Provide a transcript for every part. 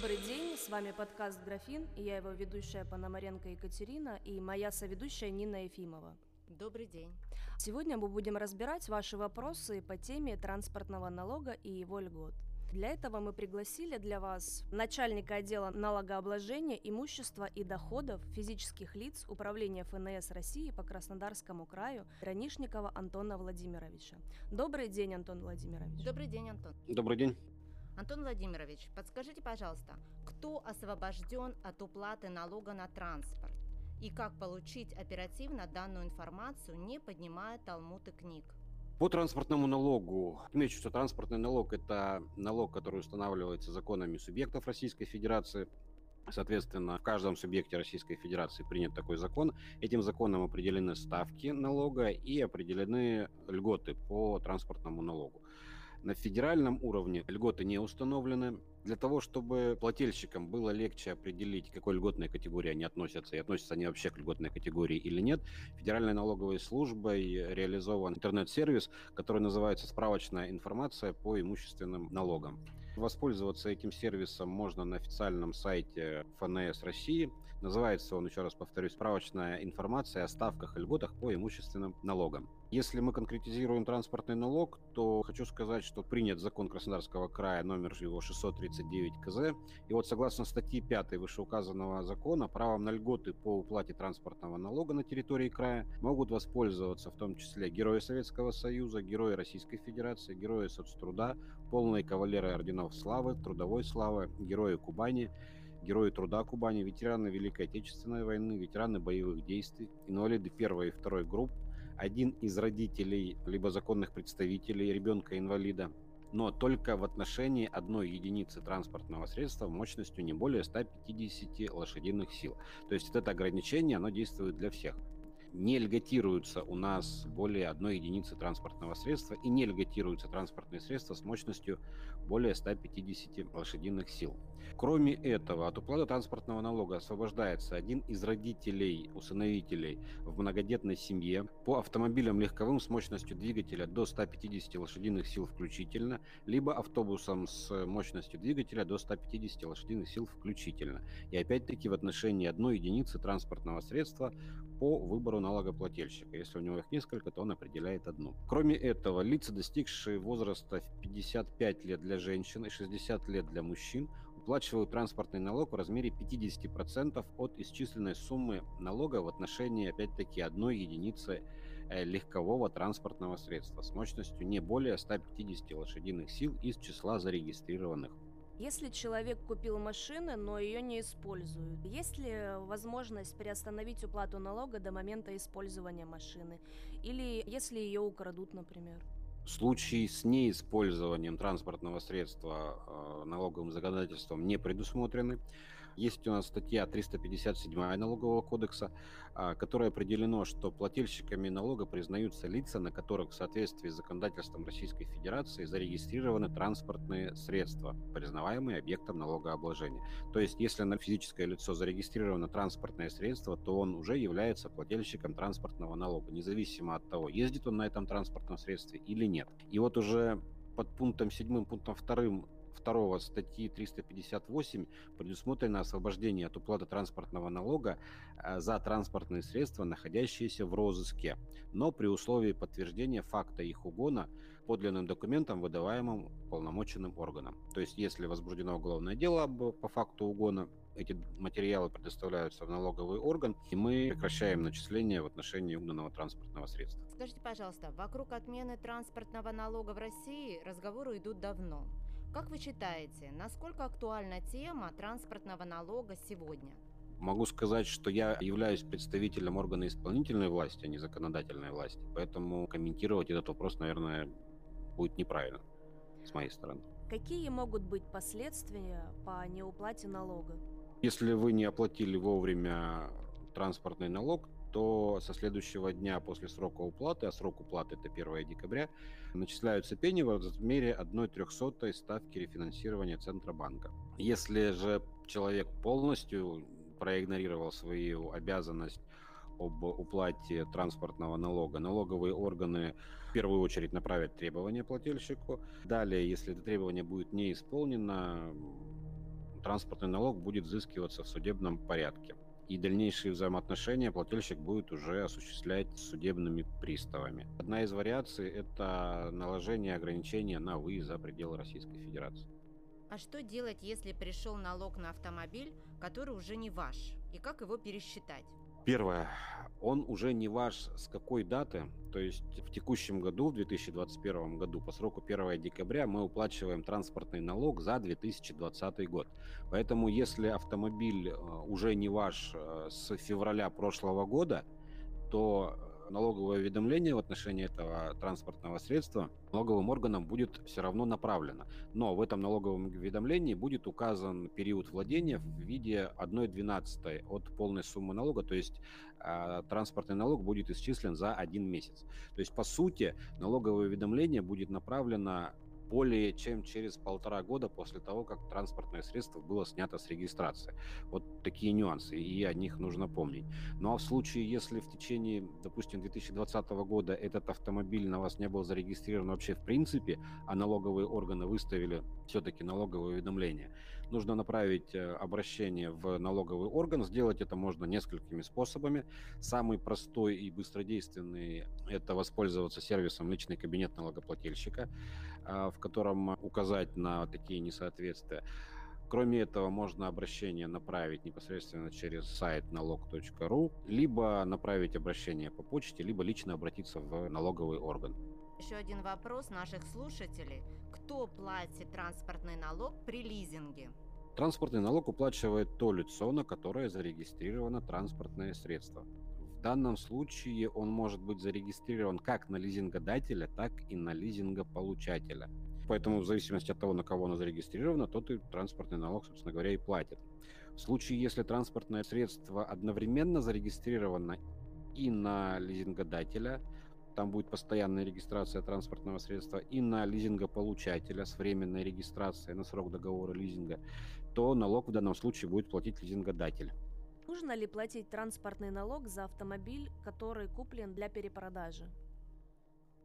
Добрый день, с вами подкаст «Графин», и я его ведущая Пономаренко Екатерина и моя соведущая Нина Ефимова. Добрый день. Сегодня мы будем разбирать ваши вопросы по теме транспортного налога и его льгот. Для этого мы пригласили для вас начальника отдела налогообложения, имущества и доходов физических лиц Управления ФНС России по Краснодарскому краю Ранишникова Антона Владимировича. Добрый день, Антон Владимирович. Добрый день, Антон. Добрый день. Антон Владимирович, подскажите, пожалуйста, кто освобожден от уплаты налога на транспорт? И как получить оперативно данную информацию, не поднимая талмуд и книг? По транспортному налогу, отмечу, что транспортный налог – это налог, который устанавливается законами субъектов Российской Федерации. Соответственно, в каждом субъекте Российской Федерации принят такой закон. Этим законом определены ставки налога и определены льготы по транспортному налогу. На федеральном уровне льготы не установлены. Для того, чтобы плательщикам было легче определить, к какой льготной категории они относятся, и относятся они вообще к льготной категории или нет, Федеральной налоговой службой реализован интернет-сервис, который называется «Справочная информация по имущественным налогам». Воспользоваться этим сервисом можно на официальном сайте ФНС России. Называется он, еще раз повторюсь, «Справочная информация о ставках и льготах по имущественным налогам». Если мы конкретизируем транспортный налог, то хочу сказать, что принят закон Краснодарского края, номер его 639 КЗ. И вот согласно статьи 5 вышеуказанного закона, правом на льготы по уплате транспортного налога на территории края могут воспользоваться в том числе герои Советского Союза, герои Российской Федерации, герои соцтруда, полные кавалеры орденов славы, трудовой славы, герои Кубани, герои труда Кубани, ветераны Великой Отечественной войны, ветераны боевых действий, инвалиды первой и второй групп, один из родителей либо законных представителей ребенка-инвалида, но только в отношении одной единицы транспортного средства мощностью не более 150 лошадиных сил. То есть это ограничение, оно действует для всех не льготируются у нас более одной единицы транспортного средства и не льготируются транспортные средства с мощностью более 150 лошадиных сил. Кроме этого, от уплаты транспортного налога освобождается один из родителей, усыновителей в многодетной семье по автомобилям легковым с мощностью двигателя до 150 лошадиных сил включительно, либо автобусам с мощностью двигателя до 150 лошадиных сил включительно. И опять-таки в отношении одной единицы транспортного средства по выбору налогоплательщика. Если у него их несколько, то он определяет одну. Кроме этого, лица, достигшие возраста в 55 лет для женщин и 60 лет для мужчин, уплачивают транспортный налог в размере 50% от исчисленной суммы налога в отношении, опять-таки, одной единицы э, легкового транспортного средства с мощностью не более 150 лошадиных сил из числа зарегистрированных. Если человек купил машину, но ее не использует, есть ли возможность приостановить уплату налога до момента использования машины? Или если ее украдут, например? Случаи с неиспользованием транспортного средства э, налоговым законодательством не предусмотрены. Есть у нас статья 357 налогового кодекса, э, которая определено, что плательщиками налога признаются лица, на которых в соответствии с законодательством Российской Федерации зарегистрированы транспортные средства, признаваемые объектом налогообложения. То есть, если на физическое лицо зарегистрировано транспортное средство, то он уже является плательщиком транспортного налога, независимо от того, ездит он на этом транспортном средстве или нет. И вот уже под пунктом 7, пунктом 2 2 статьи 358 предусмотрено освобождение от уплаты транспортного налога э, за транспортные средства, находящиеся в розыске, но при условии подтверждения факта их угона подлинным документом, выдаваемым полномоченным органом. То есть, если возбуждено уголовное дело по факту угона, эти материалы предоставляются в налоговый орган, и мы прекращаем начисление в отношении угнанного транспортного средства. Скажите, пожалуйста, вокруг отмены транспортного налога в России разговоры идут давно. Как вы считаете, насколько актуальна тема транспортного налога сегодня? Могу сказать, что я являюсь представителем органа исполнительной власти, а не законодательной власти, поэтому комментировать этот вопрос, наверное, будет неправильно с моей стороны. Какие могут быть последствия по неуплате налога? Если вы не оплатили вовремя транспортный налог, то со следующего дня после срока уплаты, а срок уплаты это 1 декабря, начисляются пени в размере 1 трехсотой ставки рефинансирования Центробанка. Если же человек полностью проигнорировал свою обязанность об уплате транспортного налога, налоговые органы в первую очередь направить требования плательщику. Далее, если это требование будет не исполнено, транспортный налог будет взыскиваться в судебном порядке. И дальнейшие взаимоотношения плательщик будет уже осуществлять судебными приставами. Одна из вариаций – это наложение ограничения на выезд за пределы Российской Федерации. А что делать, если пришел налог на автомобиль, который уже не ваш? И как его пересчитать? Первое. Он уже не ваш с какой даты, то есть в текущем году, в 2021 году, по сроку 1 декабря мы уплачиваем транспортный налог за 2020 год. Поэтому если автомобиль э, уже не ваш э, с февраля прошлого года, то налоговое уведомление в отношении этого транспортного средства налоговым органам будет все равно направлено. Но в этом налоговом уведомлении будет указан период владения в виде 1,12 от полной суммы налога, то есть э, транспортный налог будет исчислен за один месяц. То есть, по сути, налоговое уведомление будет направлено более чем через полтора года после того, как транспортное средство было снято с регистрации. Вот такие нюансы, и о них нужно помнить. Ну а в случае, если в течение, допустим, 2020 года этот автомобиль на вас не был зарегистрирован вообще в принципе, а налоговые органы выставили все-таки налоговое уведомление, нужно направить э, обращение в налоговый орган. Сделать это можно несколькими способами. Самый простой и быстродейственный – это воспользоваться сервисом «Личный кабинет налогоплательщика», а, в котором указать на такие несоответствия. Кроме этого, можно обращение направить непосредственно через сайт налог.ру, либо направить обращение по почте, либо лично обратиться в налоговый орган. Еще один вопрос наших слушателей. Кто платит транспортный налог при лизинге? Транспортный налог уплачивает то лицо, на которое зарегистрировано транспортное средство. В данном случае он может быть зарегистрирован как на лизингодателя, так и на лизингополучателя. Поэтому в зависимости от того, на кого оно зарегистрировано, тот и транспортный налог, собственно говоря, и платит. В случае, если транспортное средство одновременно зарегистрировано и на лизингодателя, там будет постоянная регистрация транспортного средства, и на лизингополучателя с временной регистрацией на срок договора лизинга, то налог в данном случае будет платить лизингодатель. Нужно ли платить транспортный налог за автомобиль, который куплен для перепродажи?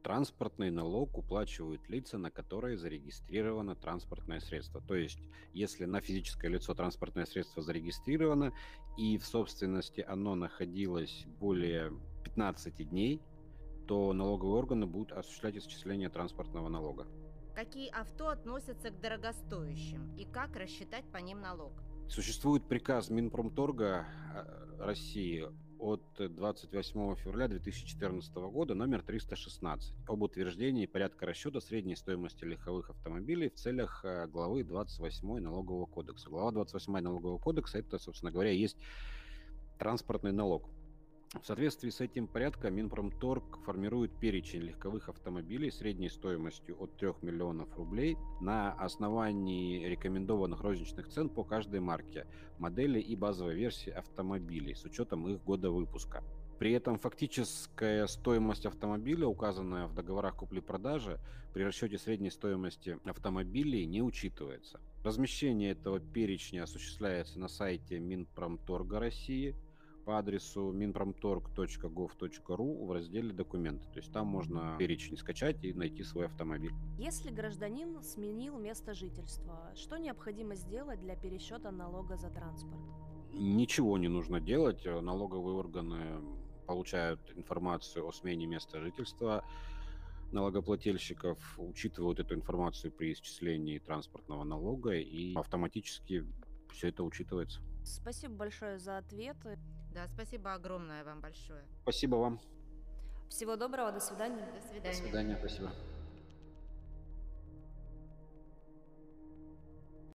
Транспортный налог уплачивают лица, на которые зарегистрировано транспортное средство. То есть, если на физическое лицо транспортное средство зарегистрировано и в собственности оно находилось более 15 дней, то налоговые органы будут осуществлять исчисление транспортного налога. Какие авто относятся к дорогостоящим и как рассчитать по ним налог? Существует приказ Минпромторга э, России от 28 февраля 2014 года номер 316 об утверждении порядка расчета средней стоимости легковых автомобилей в целях э, главы 28 налогового кодекса. Глава 28 налогового кодекса это, собственно говоря, есть транспортный налог. В соответствии с этим порядком Минпромторг формирует перечень легковых автомобилей средней стоимостью от 3 миллионов рублей на основании рекомендованных розничных цен по каждой марке, модели и базовой версии автомобилей с учетом их года выпуска. При этом фактическая стоимость автомобиля, указанная в договорах купли-продажи, при расчете средней стоимости автомобилей не учитывается. Размещение этого перечня осуществляется на сайте Минпромторга России – по адресу minpромторг.gov.ru в разделе «Документы». То есть там можно перечень скачать и найти свой автомобиль. Если гражданин сменил место жительства, что необходимо сделать для пересчета налога за транспорт? Ничего не нужно делать. Налоговые органы получают информацию о смене места жительства налогоплательщиков, учитывают эту информацию при исчислении транспортного налога и автоматически все это учитывается. Спасибо большое за ответы. Да, спасибо огромное вам большое. Спасибо вам. Всего доброго, до свидания. До свидания. До свидания, спасибо.